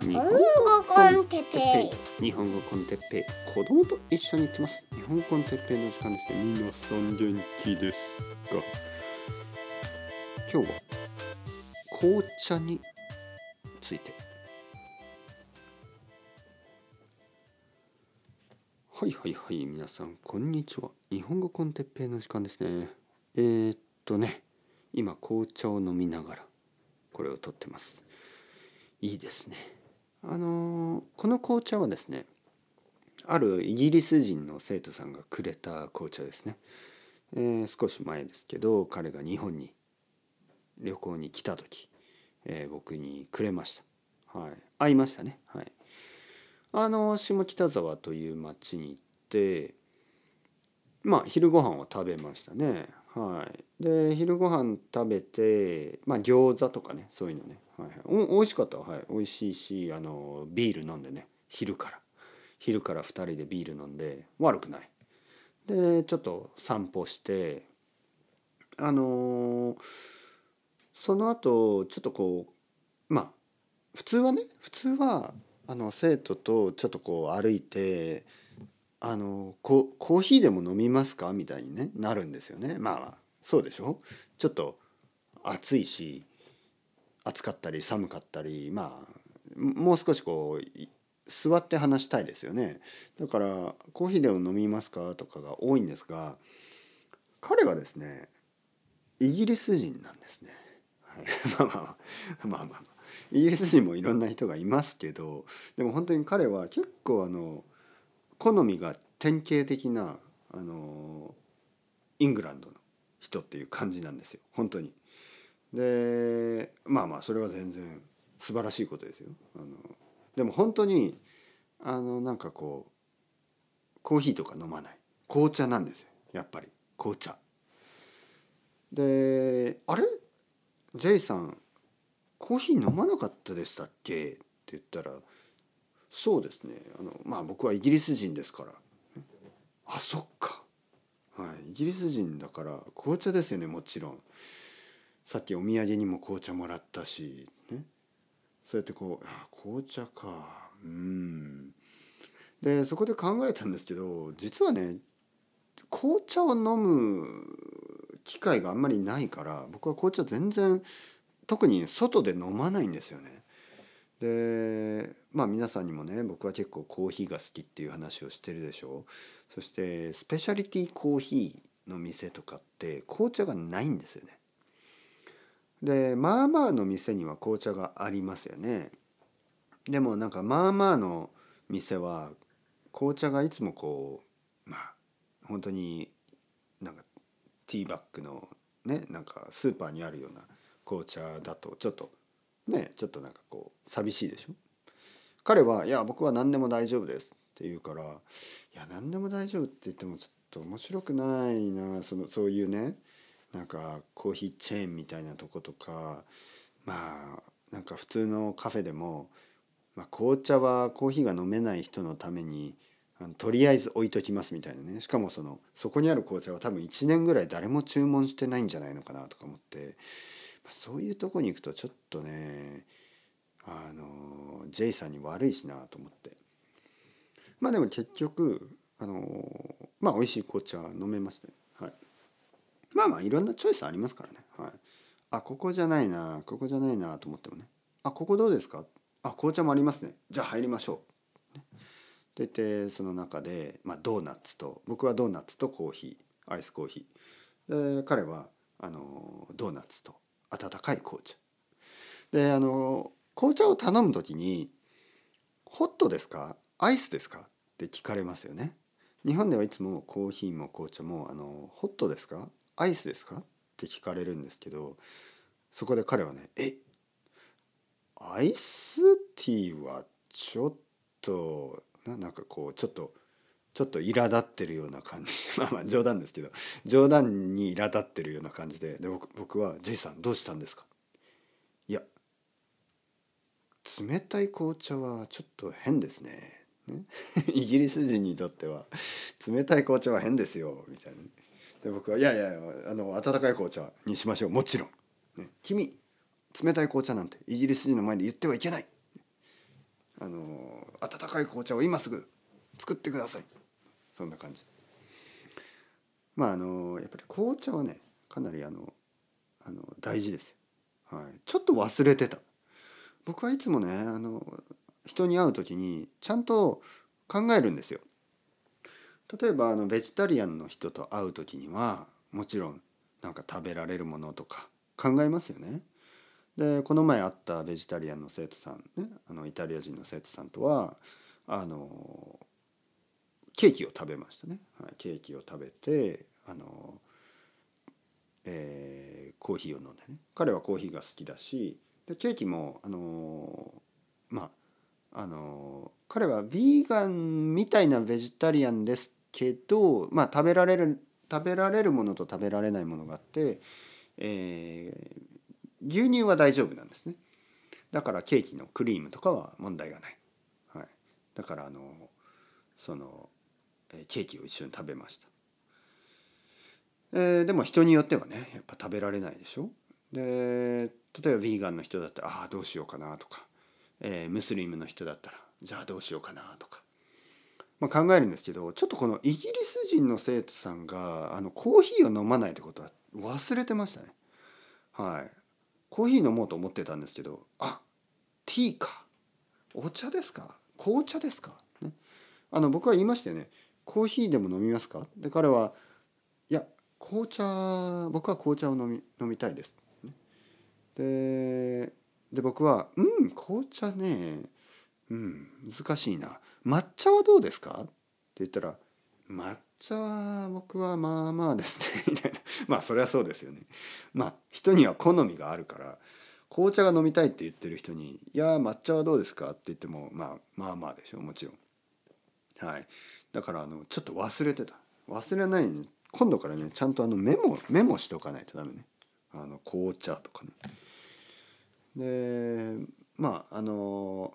日本語コンテッペイ。日本語コンテッペイ。子供と一緒に行ってます。日本語コンテッペイの時間です。ね皆さん元気ですか今日は紅茶について。はいはいはい皆さんこんにちは。日本語コンテッペイの時間ですね。えー、っとね今紅茶を飲みながらこれを撮ってます。いいですね。あのこの紅茶はですねあるイギリス人の生徒さんがくれた紅茶ですね、えー、少し前ですけど彼が日本に旅行に来た時、えー、僕にくれました。はい。会いましたね。はい。あの下北沢という町に行ってまあ昼ご飯を食べましたね。はい。で昼ご飯食べてまあ餃子とかねそういうのねはいはい、お美味しかった？はい。美味しいしあのビール飲んでね。昼から。昼から2人でビール飲んで悪くない。でちょっと散歩してあのー、その後ちょっとこうまあ普通はね普通はあの生徒とちょっとこう歩いてあのココーヒーでも飲みますか？みたいに、ね、なるんですよね。まあそうでしょ？ちょっと暑いし暑かったり寒かったりまあもう少しこう座って話したいですよねだから「コーヒーでも飲みますか?」とかが多いんですが彼はですねイギリス人なんですね。はい、まあまあまあまあまあイギリス人もいろんな人がいますけどでも本当に彼は結構あの好みが典型的なあのイングランドの人っていう感じなんですよ本当に。でまあまあそれは全然素晴らしいことですよ。あのでも本当にあのなんかこうコーヒーとか飲まない紅茶なんですよやっぱり紅茶。で「あれ？ジェイさんコーヒー飲まなかったでしたっけ?」って言ったら「そうですねあのまあ僕はイギリス人ですから」あそっかはいイギリス人だから紅茶ですよねもちろん。さっきお土産にも紅茶もらったし、ね、そうやってこうあ紅茶かうんでそこで考えたんですけど実はね紅茶を飲む機会があんまりないから僕は紅茶全然特に外で飲まないんですよね。でまあ皆さんにもね僕は結構コーヒーが好きっていう話をしてるでしょうそしてスペシャリティコーヒーの店とかって紅茶がないんですよね。でまあまあの店には紅茶がありますよね。でもなんかまあまあの店は紅茶がいつもこうまあ本当になんかティーバッグのねなんかスーパーにあるような紅茶だとちょっとねちょっとなんかこう寂しいでしょ？彼は「いや僕は何でも大丈夫です」って言うから「いや何でも大丈夫」って言ってもちょっと面白くないなそのそういうねなんかコーヒーチェーンみたいなとことかまあなんか普通のカフェでも、まあ、紅茶はコーヒーが飲めない人のためにあのとりあえず置いときますみたいなね。しかもそのそこにある紅茶は多分1年ぐらい誰も注文してないんじゃないのかなとか思って、まあ、そういうとこに行くとちょっとねあのジェイさんに悪いしなと思って。まあでも結局あのまあ美味しい紅茶飲めましたね。まあまあいろんなチョイスありますからね。はい、あここじゃないなここじゃないなと思ってもね。あここどうですか？あ紅茶もありますね。じゃあ入りましょう。ね、でてその中で、まあ、ドーナツと僕はドーナツとコーヒーアイスコーヒー。で彼はあのドーナツと温かい紅茶。であの紅茶を頼む時に「ホットですか？アイスですか?」って聞かれますよね。日本ではいつもコーヒーも紅茶もあの「ホットですか？アイスですか?」って聞かれるんですけどそこで彼はね「えアイスティーはちょっとなんかこうちょっとちょっと苛立ってるような感じ まあまあ冗談ですけど冗談に苛立ってるような感じでで僕僕は「ジェイさんどうしたんですか?」いや冷たい紅茶はちょっと変ですね。ね イギリス人にとっては冷たい紅茶は変ですよみたいな。で僕は「いやいやあの温かい紅茶にしましょう。もちろん、ね、君冷たい紅茶なんてイギリス人の前で言ってはいけない」あの温かい紅茶を今すぐ作ってください。そんな感じ。まああのやっぱり紅茶はねかなりあのあの大事ですよ、はい、ちょっと忘れてた。僕はいつもねあの人に会う時にちゃんと考えるんですよ。例えばあのベジタリアンの人と会う時にはもちろんなんか食べられるものとか考えますよね。でこの前会ったベジタリアンの生徒さんねあのイタリア人の生徒さんとはあのケーキを食べましたね、はい、ケーキを食べてあの、えー、コーヒーを飲んでね彼はコーヒーが好きだしでケーキもあのまああの彼はヴィーガンみたいなベジタリアンですけど、まあ、食べられる食べられるものと食べられないものがあって、えー、牛乳は大丈夫なんですね。だからケーキのクリームとかは問題がない、はい、だからあのそのケーキを一緒に食べました、えー、でも人によってはねやっぱ食べられないでしょ。で例えばヴィーガンの人だったらああどうしようかなとか、えー、ムスリムの人だったらじゃあどうしようかなとか。まあ、考えるんですけどちょっとこのイギリス人の生徒さんがあのコーヒーを飲まないってことは忘れてましたね。はい。コーヒー飲もうと思ってたんですけどあティーか。お茶ですか。紅茶ですか、ね、あの僕は言いましたよね。コーヒーでも飲みますか。で彼はいや紅茶僕は紅茶を飲み飲みたいです。でで僕は「うん紅茶ね。うん難しいな抹茶はどうですか?」って言ったら「抹茶は僕はまあまあですね」みたいなまあそれはそうですよね。まあ人には好みがあるから紅茶が飲みたいって言ってる人に「いや抹茶はどうですか?」って言っても、まあ、まあまあでしょもちろん。はい、だからあのちょっと忘れてた忘れないに今度からねちゃんとあのメモメモしておかないとダメねあの紅茶とかね。でまああの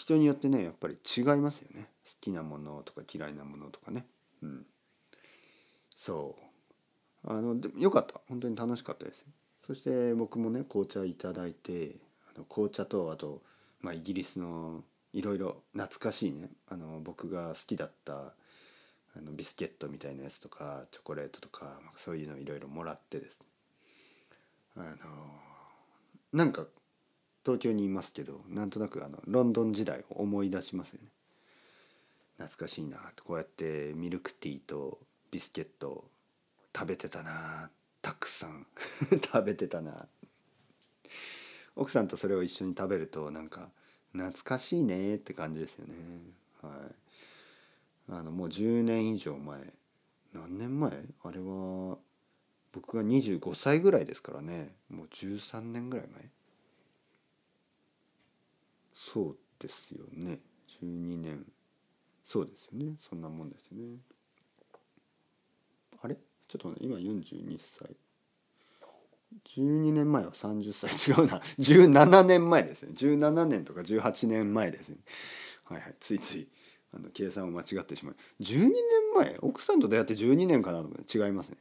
人によってねやっぱり違いますよね。好きなものとか嫌いなものとかね。うん。そう。あのでよかった。本当に楽しかったです。そして僕もね紅茶いただいてあの紅茶とあと、まあ、イギリスのいろいろ懐かしいね。あの僕が好きだったあのビスケットみたいなやつとかチョコレートとか、まあ、そういうのいろいろもらってですね。あのなんか東京にいますけどなんとなくあのロンドン時代を思い出しますよね。懐かしいなと。こうやってミルクティーとビスケット食べてたな。たくさん。食べてたな。奥さんとそれを一緒に食べるとなんか懐かしいねって感じですよね。はい。あのもう10年以上前。何年前？あれは僕が25歳ぐらいですからね。もう13年ぐらい前。そうですよね。12年。そうですよね。そんなもんですよね。あれ？ちょっとね今42歳。12年前は30歳。違うな。17年前ですね。17年とか18年前ですね。はいはい。ついついあの計算を間違ってしまう。12年前？奥さんと出会って12年かなと思って。違いますね。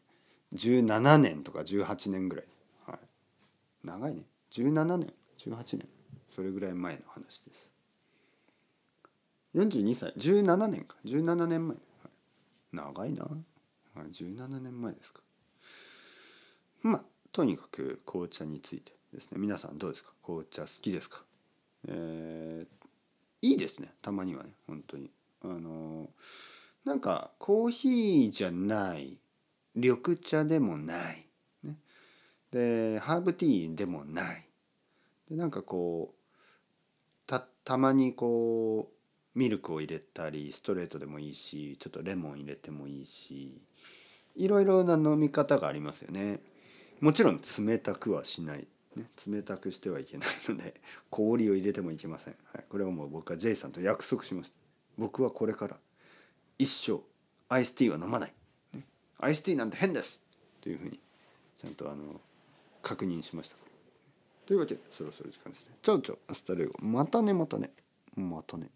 17年とか18年ぐらいはい。長いね。17年。18年。それぐらい前の話です。42歳。17年か。17年前、はい、長いな、はい、17年前ですか。まあとにかく紅茶についてですね。皆さんどうですか？紅茶好きですか？えー、いいですね。たまにはね。本当に。あのなんかコーヒーじゃない。緑茶でもない、ね、でハーブティーでもない。でなんかこうたたまにこうミルクを入れたりストレートでもいいしちょっとレモン入れてもいいしいろいろな飲み方がありますよね。もちろん冷たくはしない、ね、冷たくしてはいけないので 氷を入れてもいけません、はい、これはもう僕は J さんと約束しました。僕はこれから一生アイスティーは飲まない、ね、アイスティーなんて変です！というふうにちゃんとあの確認しました。というわけでそろそろ時間ですね。チャウチャウアスタレゴまたねまたねまたね。